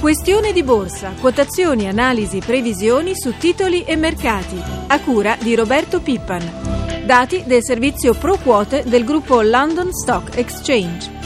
Questione di borsa, quotazioni, analisi, previsioni su titoli e mercati. A cura di Roberto Pippan. Dati del servizio Pro Quote del gruppo London Stock Exchange.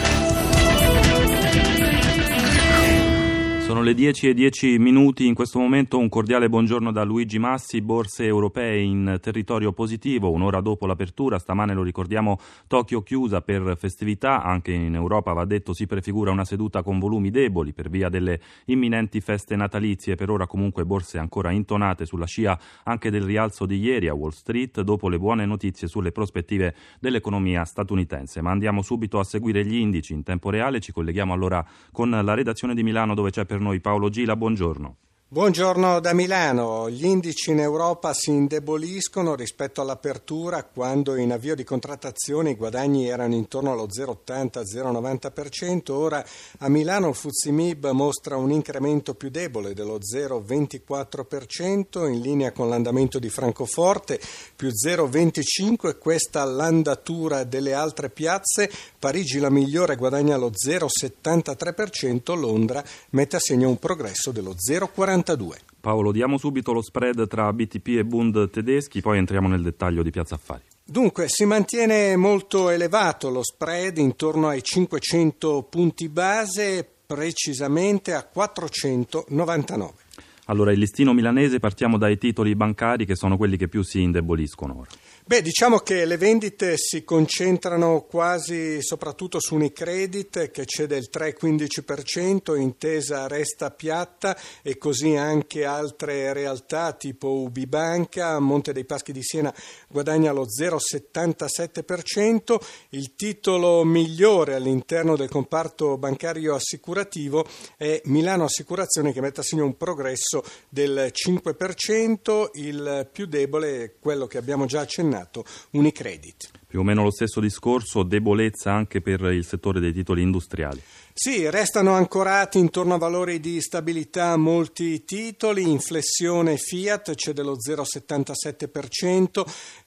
Sono le 10 e 10 minuti, in questo momento un cordiale buongiorno da Luigi Massi, borse europee in territorio positivo, un'ora dopo l'apertura, stamane lo ricordiamo Tokyo chiusa per festività, anche in Europa va detto si prefigura una seduta con volumi deboli per via delle imminenti feste natalizie, per ora comunque borse ancora intonate sulla scia anche del rialzo di ieri a Wall Street dopo le buone notizie sulle prospettive dell'economia statunitense, ma andiamo subito a seguire gli indici in tempo reale, ci colleghiamo allora con la redazione di Milano dove c'è per noi Paolo Gila, buongiorno. Buongiorno da Milano. Gli indici in Europa si indeboliscono rispetto all'apertura quando in avvio di contrattazione i guadagni erano intorno allo 0,80-0,90%. Ora a Milano il Fuzimib mostra un incremento più debole dello 0,24% in linea con l'andamento di Francoforte più 0,25% e questa l'andatura delle altre piazze. Parigi la migliore guadagna lo 0,73%, Londra mette a segno un progresso dello 0,40%. 42. Paolo, diamo subito lo spread tra BTP e Bund tedeschi, poi entriamo nel dettaglio di Piazza Affari. Dunque, si mantiene molto elevato lo spread intorno ai 500 punti base, precisamente a 499. Allora, il listino milanese partiamo dai titoli bancari che sono quelli che più si indeboliscono ora. Beh, diciamo che le vendite si concentrano quasi soprattutto su Unicredit che cede il 3,15%, Intesa resta piatta e così anche altre realtà tipo Ubibanca, Monte dei Paschi di Siena guadagna lo 0,77%, il titolo migliore all'interno del comparto bancario assicurativo è Milano Assicurazione che mette a segno un progresso del 5%, il più debole è quello che abbiamo già accennato Unicredit. Più o meno lo stesso discorso, debolezza anche per il settore dei titoli industriali. Sì, restano ancorati intorno a valori di stabilità molti titoli, inflessione Fiat cede lo 0,77%,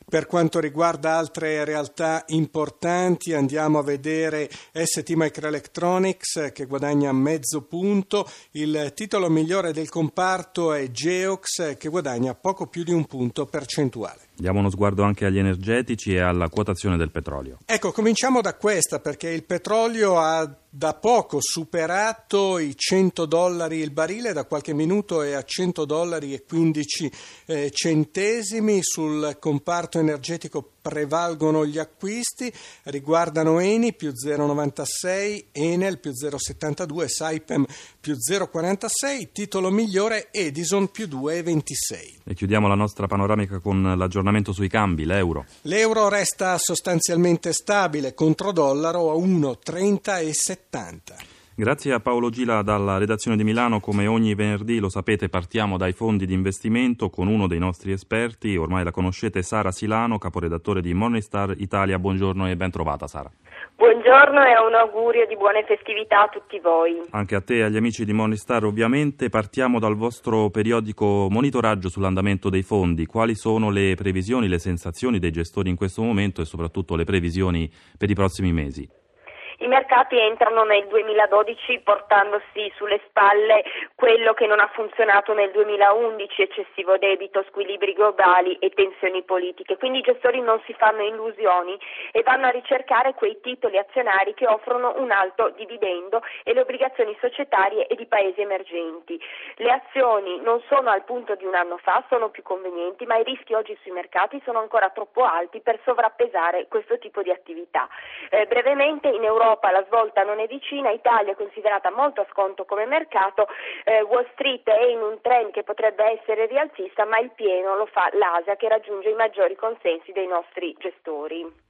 per quanto riguarda altre realtà importanti andiamo a vedere ST Microelectronics che guadagna mezzo punto, il titolo migliore del comparto è Geox che guadagna poco più di un punto percentuale. Diamo uno sguardo anche agli energetici e alla quotazione del petrolio. Ecco, cominciamo da questa perché il petrolio ha da poco superato i 100 dollari il barile, da qualche minuto è a 100 dollari e 15 eh, centesimi. Sul comparto energetico prevalgono gli acquisti, riguardano Eni più 0,96, Enel più 0,72, Saipem più 0,46, titolo migliore Edison più 2,26. E chiudiamo la nostra panoramica con l'aggiornamento sui cambi, l'euro. L'euro resta sostanzialmente stabile contro dollaro a 1,30,70. Grazie a Paolo Gila dalla redazione di Milano, come ogni venerdì lo sapete partiamo dai fondi di investimento con uno dei nostri esperti, ormai la conoscete, Sara Silano, caporedattore di Morningstar Italia. Buongiorno e ben trovata Sara. Buongiorno e un augurio di buone festività a tutti voi. Anche a te e agli amici di Morningstar ovviamente. Partiamo dal vostro periodico monitoraggio sull'andamento dei fondi. Quali sono le previsioni, le sensazioni dei gestori in questo momento e soprattutto le previsioni per i prossimi mesi? I mercati entrano nel 2012 portandosi sulle spalle quello che non ha funzionato nel 2011, eccessivo debito, squilibri globali e tensioni politiche. Quindi i gestori non si fanno illusioni e vanno a ricercare quei titoli azionari che offrono un alto dividendo e le obbligazioni societarie e di paesi emergenti. Le azioni non sono al punto di un anno fa, sono più convenienti, ma i rischi oggi sui mercati sono ancora troppo alti per sovrappesare questo tipo di attività. Eh, brevemente in Europa la svolta non è vicina, Italia è considerata molto a sconto come mercato, eh, Wall Street è in un trend che potrebbe essere rialzista, ma il pieno lo fa l'Asia che raggiunge i maggiori consensi dei nostri gestori.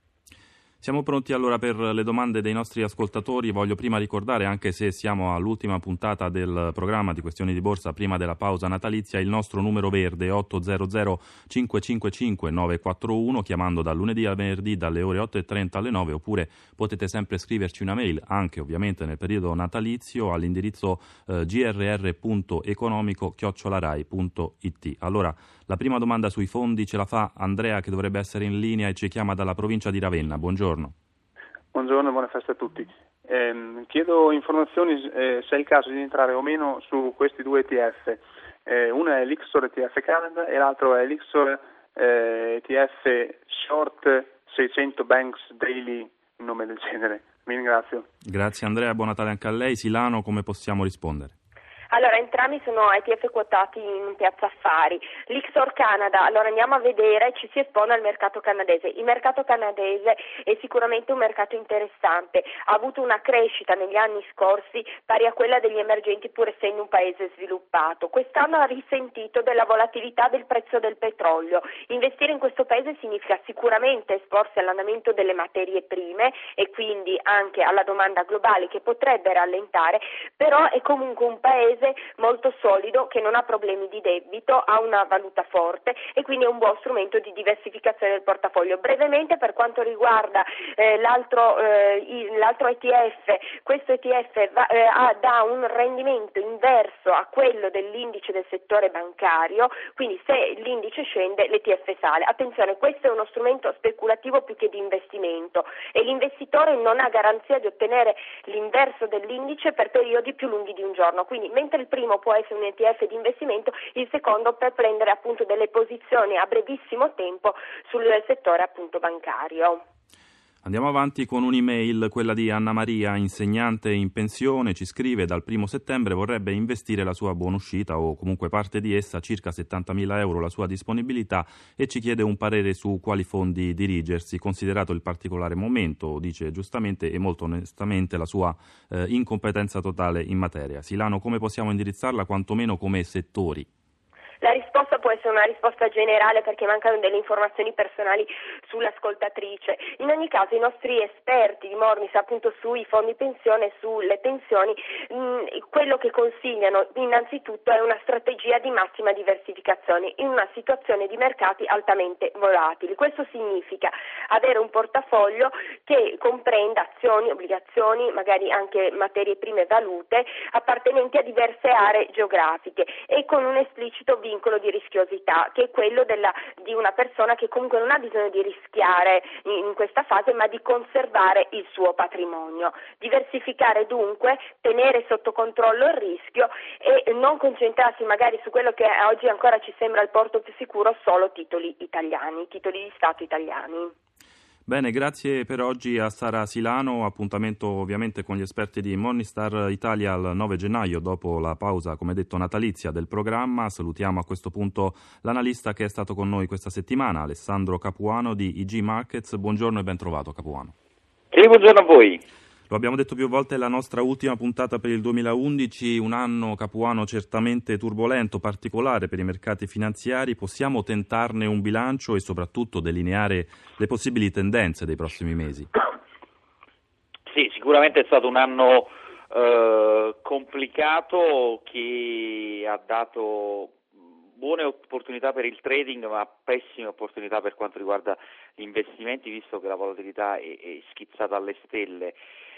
Siamo pronti allora per le domande dei nostri ascoltatori. Voglio prima ricordare, anche se siamo all'ultima puntata del programma di questioni di borsa prima della pausa natalizia, il nostro numero verde 800 555 941 chiamando dal lunedì al venerdì dalle ore 8.30 alle 9 oppure potete sempre scriverci una mail anche ovviamente nel periodo natalizio all'indirizzo eh, grr.economico-rai.it. Allora, la prima domanda sui fondi ce la fa Andrea che dovrebbe essere in linea e ci chiama dalla provincia di Ravenna. Buongiorno. Buongiorno e buone feste a tutti. Eh, chiedo informazioni eh, se è il caso di entrare o meno su questi due ETF. Eh, uno è l'Ixor ETF Canada e l'altro è l'Ixor ETF eh, Short 600 Banks Daily, nome del genere. Vi ringrazio. Grazie Andrea, buon Natale anche a lei. Silano, come possiamo rispondere? Allora, entrambi sono ETF quotati in piazza affari. L'Ixor Canada, allora andiamo a vedere, ci si espone al mercato canadese. Il mercato canadese è sicuramente un mercato interessante, ha avuto una crescita negli anni scorsi pari a quella degli emergenti pur essendo un paese sviluppato. Quest'anno ha risentito della volatilità del prezzo del petrolio. Investire in questo paese significa sicuramente esporsi all'andamento delle materie prime e quindi anche alla domanda globale che potrebbe rallentare, però è comunque un paese paese molto solido che non ha problemi di debito, ha una valuta forte e quindi è un buon strumento di diversificazione del portafoglio. Brevemente per quanto riguarda eh, l'altro, eh, l'altro, ETF, questo ETF va, eh, ha, dà un rendimento inverso a quello dell'indice del settore bancario, quindi se l'indice scende l'ETF sale. Attenzione, questo è uno strumento speculativo più che di investimento e l'investitore non ha garanzia di ottenere l'inverso dell'indice per periodi più lunghi di un giorno. Quindi, mentre il primo può essere un ETF di investimento, il secondo per prendere appunto delle posizioni a brevissimo tempo sul settore appunto bancario. Andiamo avanti con un'email, quella di Anna Maria, insegnante in pensione, ci scrive dal primo settembre vorrebbe investire la sua buonuscita o comunque parte di essa, circa 70.000 euro la sua disponibilità e ci chiede un parere su quali fondi dirigersi, considerato il particolare momento, dice giustamente e molto onestamente la sua eh, incompetenza totale in materia. Silano, come possiamo indirizzarla quantomeno come settori? La risposta può essere una risposta generale perché mancano delle informazioni personali sull'ascoltatrice. In ogni caso i nostri esperti di Mornis appunto sui fondi pensione e sulle pensioni mh, mm, quello che consigliano innanzitutto è una strategia di massima diversificazione in una situazione di mercati altamente volatili. Questo significa avere un portafoglio che comprenda azioni, obbligazioni, magari anche materie prime valute appartenenti a diverse aree geografiche e con un esplicito vincolo di rischiosità, che è quello della, di una persona che comunque non ha bisogno di rischiare in, in questa fase, ma di conservare il suo patrimonio. Diversificare dunque, tenere sotto controllo il rischio e non concentrarsi magari su quello che oggi ancora ci sembra il porto più sicuro, solo titoli italiani, titoli di Stato italiani. Bene, grazie per oggi a Sara Silano, appuntamento ovviamente con gli esperti di Morningstar Italia il 9 gennaio dopo la pausa, come detto, natalizia del programma. Salutiamo a questo punto l'analista che è stato con noi questa settimana, Alessandro Capuano di IG Markets. Buongiorno e ben trovato Capuano. Sì, buongiorno a voi. Lo abbiamo detto più volte, è la nostra ultima puntata per il 2011, un anno capuano certamente turbolento, particolare per i mercati finanziari. Possiamo tentarne un bilancio e soprattutto delineare le possibili tendenze dei prossimi mesi? Sì, sicuramente è stato un anno eh, complicato che ha dato buone opportunità per il trading ma pessime opportunità per quanto riguarda gli investimenti visto che la volatilità è, è schizzata alle stelle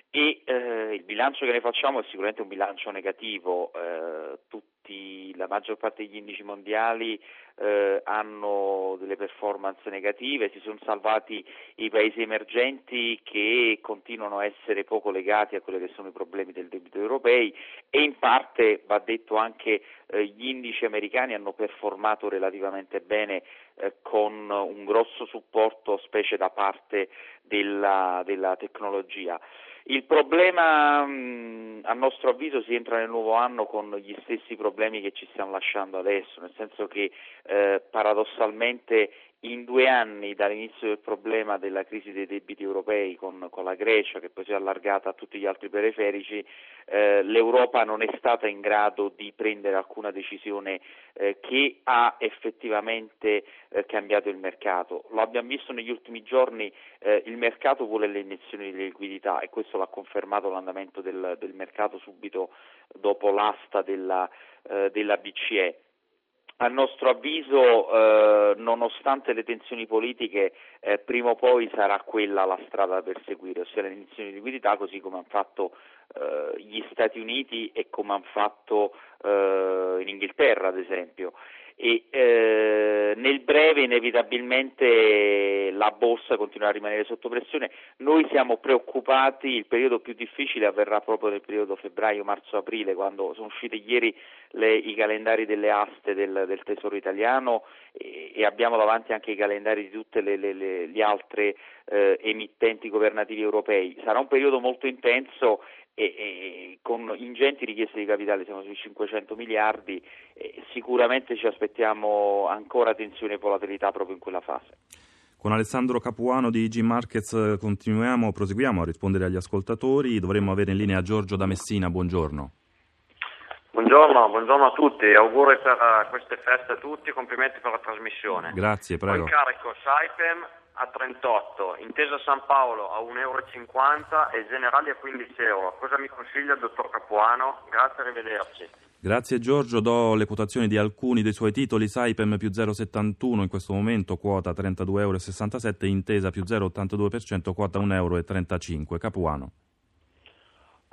e eh, il bilancio che ne facciamo è sicuramente un bilancio negativo, eh, tutti, la maggior parte degli indici mondiali eh, hanno delle performance negative, si sono salvati i paesi emergenti che continuano a essere poco legati a quelli che sono i problemi del debito europei. E in parte va detto anche eh, gli indici americani hanno performato relativamente bene eh, con un grosso supporto specie da parte della, della tecnologia. Il problema, mh, a nostro avviso, si entra nel nuovo anno con gli stessi problemi che ci stiamo lasciando adesso, nel senso che eh, paradossalmente in due anni dall'inizio del problema della crisi dei debiti europei con, con la Grecia, che poi si è allargata a tutti gli altri periferici, eh, l'Europa non è stata in grado di prendere alcuna decisione eh, che ha effettivamente eh, cambiato il mercato. Lo abbiamo visto negli ultimi giorni, eh, il mercato vuole le iniezioni di liquidità e questo l'ha confermato l'andamento del, del mercato subito dopo l'asta della, eh, della BCE a nostro avviso, eh, nonostante le tensioni politiche, eh, prima o poi sarà quella la strada da perseguire, ossia le iniezioni di liquidità, così come hanno fatto eh, gli Stati Uniti e come hanno fatto eh, in Inghilterra, ad esempio. E eh, nel breve inevitabilmente la borsa continuerà a rimanere sotto pressione. Noi siamo preoccupati, il periodo più difficile avverrà proprio nel periodo febbraio, marzo, aprile, quando sono usciti ieri le, i calendari delle aste del, del Tesoro italiano e, e, abbiamo davanti anche i calendari di tutte le, le, le altre eh, emittenti governativi europei. Sarà un periodo molto intenso e, e, con ingenti richieste di capitale, siamo sui 500 miliardi, e sicuramente ci aspettiamo ancora tensione e volatilità proprio in quella fase. Con Alessandro Capuano di G Markets eh, continuiamo, proseguiamo a rispondere agli ascoltatori. Dovremmo avere in linea Giorgio da Messina. Buongiorno. Buongiorno, buongiorno a tutti, auguri per queste feste a tutti, complimenti per la trasmissione. Grazie, prego. Ho carico Saipem a 38, Intesa San Paolo a 1,50 euro e Generali a 15 euro. Cosa mi consiglia il dottor Capuano? Grazie, arrivederci. Grazie Giorgio, do le quotazioni di alcuni dei suoi titoli, Saipem più 0,71 in questo momento, quota 32,67 euro, Intesa più 0,82%, quota 1,35 euro. Capuano.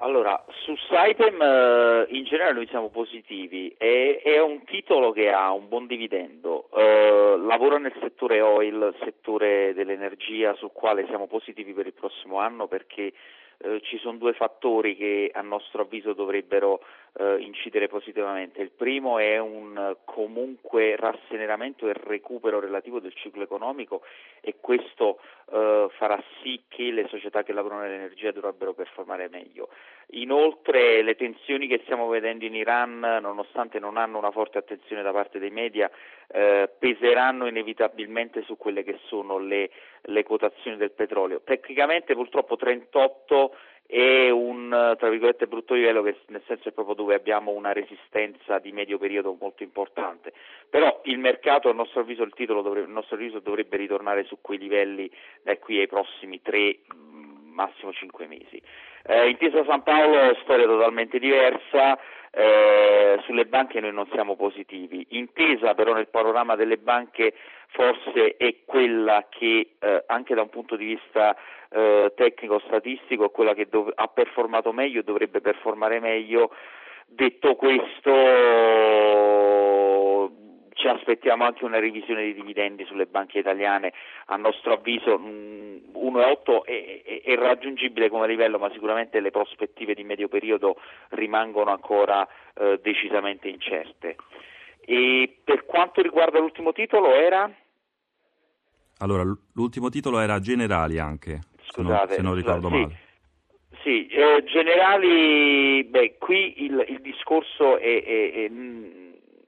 Allora, su Saipem eh, in generale noi siamo positivi, è, è, un titolo che ha un buon dividendo, eh, lavora nel settore oil, settore dell'energia sul quale siamo positivi per il prossimo anno perché eh, ci sono due fattori che a nostro avviso dovrebbero eh, incidere positivamente. Il primo è un comunque rasseneramento e recupero relativo del ciclo economico e questo eh, farà sì che le società che lavorano nell'energia dovrebbero performare meglio. Inoltre le tensioni che stiamo vedendo in Iran, nonostante non hanno una forte attenzione da parte dei media, eh, peseranno inevitabilmente su quelle che sono le, le quotazioni del petrolio. Tecnicamente purtroppo 38 è un tra virgolette brutto livello che nel senso è proprio dove abbiamo una resistenza di medio periodo molto importante. Però il mercato a nostro avviso il titolo dovrebbe, nostro avviso dovrebbe ritornare su quei livelli da qui ai prossimi tre massimo cinque mesi. Eh, Intesa San Paolo storia totalmente diversa eh, sulle banche noi non siamo positivi. Intesa però nel panorama delle banche forse è quella che eh, anche da un punto di vista eh, tecnico-statistico è quella che dov- ha performato meglio e dovrebbe performare meglio. Detto questo ci aspettiamo anche una revisione dei dividendi sulle banche italiane, a nostro avviso mh, 1,8 è, è, è, raggiungibile come livello, ma sicuramente le prospettive di medio periodo rimangono ancora eh, decisamente incerte. E per quanto riguarda l'ultimo titolo era? Allora, l'ultimo titolo era Generali anche, Scusate, se non, se non ricordo sì. male. Sì, eh, generali, beh, qui il, il discorso è, è, è,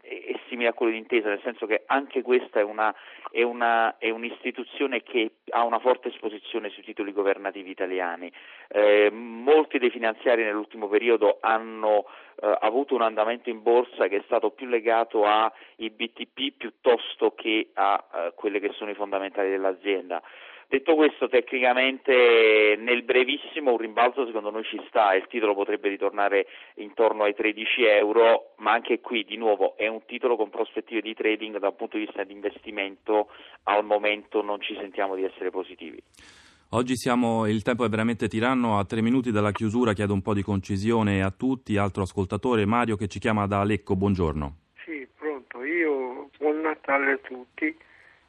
è, simile a quello di intesa, nel senso che anche questa è, una, una, è, un'istituzione che ha una forte esposizione sui titoli governativi italiani. Eh, molti dei finanziari nell'ultimo periodo hanno eh, avuto un andamento in borsa che è stato più legato ai BTP piuttosto che a eh, quelle che sono i fondamentali dell'azienda. Detto questo, tecnicamente nel brevissimo un rimbalzo secondo noi ci sta, il titolo potrebbe ritornare intorno ai 13 euro, ma anche qui di nuovo è un titolo con prospettive di trading da un punto di vista di investimento, al momento non ci sentiamo di essere positivi. Oggi siamo, il tempo è veramente tiranno, a tre minuti dalla chiusura chiedo un po' di concisione a tutti, altro ascoltatore, Mario che ci chiama da Lecco, buongiorno. Sì, pronto, io buon Natale a tutti.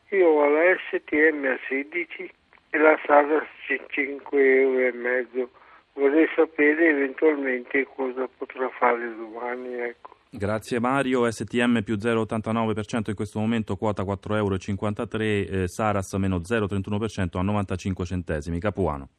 Io ho la STM a 16 e la Sara a 5 euro e mezzo. Vorrei sapere eventualmente cosa potrà fare domani. Ecco. Grazie Mario, STM più 0,89% in questo momento, quota 4,53 euro, eh, Saras meno 0,31% a 95 centesimi. Capuano.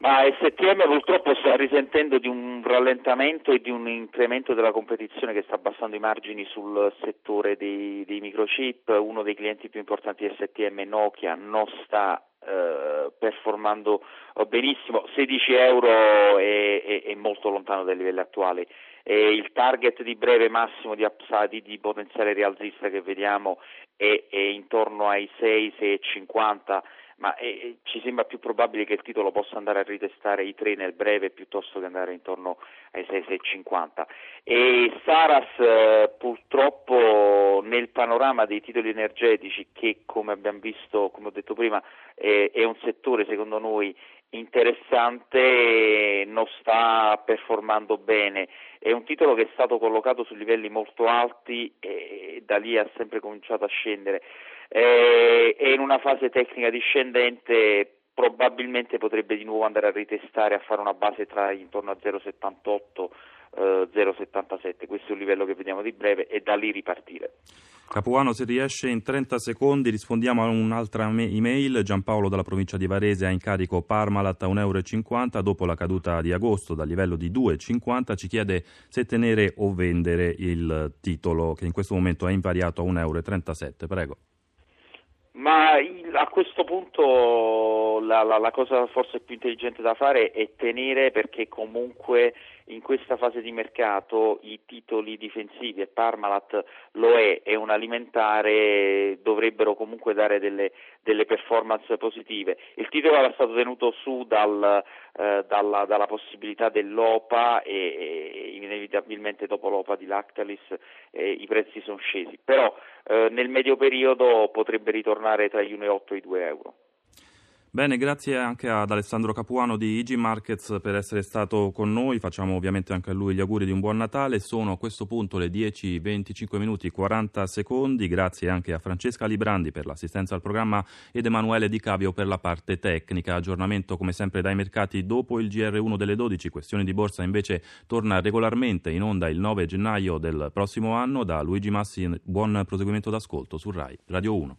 Ma STM purtroppo sta risentendo di un rallentamento e di un incremento della competizione che sta abbassando i margini sul settore dei, dei microchip. Uno dei clienti più importanti di STM, Nokia, non sta eh, performando benissimo. 16 euro è, è, è, molto lontano dai livelli attuali. E il target di breve massimo di upside di potenziale rialzista che vediamo è, è intorno ai 6, 6,50 ma eh, ci sembra più probabile che il titolo possa andare a ritestare i 3 nel breve piuttosto che andare intorno ai 6,650. E Saras eh, purtroppo nel panorama dei titoli energetici che come abbiamo visto, come ho detto prima, eh, è un settore secondo noi interessante non sta performando bene. È un titolo che è stato collocato su livelli molto alti e da lì ha sempre cominciato a scendere. È in una fase tecnica discendente probabilmente potrebbe di nuovo andare a ritestare a fare una base tra intorno a 0,78 eh, 0,77, questo è un livello che vediamo di breve e da lì ripartire. Capuano, se riesce in 30 secondi rispondiamo a un'altra email. Giampaolo dalla provincia di Varese ha in carico Parmalat a 1,50 euro dopo la caduta di agosto dal livello di 2,50 ci chiede se tenere o vendere il titolo che in questo momento è invariato a 1,37 euro. Prego. Ma il, a questo punto la, la, la, cosa forse più intelligente da fare è tenere perché comunque in questa fase di mercato i titoli difensivi e Parmalat lo è e un alimentare dovrebbero comunque dare delle, delle performance positive. Il titolo era stato tenuto su dal, eh, dalla, dalla, possibilità dell'OPA e, e, inevitabilmente dopo l'OPA di Lactalis eh, i prezzi sono scesi, però eh, nel medio periodo potrebbe ritornare tra gli 1,8 e i 2 euro. Bene, grazie anche ad Alessandro Capuano di IG Markets per essere stato con noi. Facciamo ovviamente anche a lui gli auguri di un buon Natale. Sono a questo punto le 10, 25 minuti e 40 secondi. Grazie anche a Francesca Librandi per l'assistenza al programma ed Emanuele Di Cavio per la parte tecnica. Aggiornamento come sempre dai mercati dopo il GR1 delle 12. Questioni di borsa invece torna regolarmente in onda il 9 gennaio del prossimo anno. Da Luigi Massi, buon proseguimento d'ascolto su RAI Radio 1.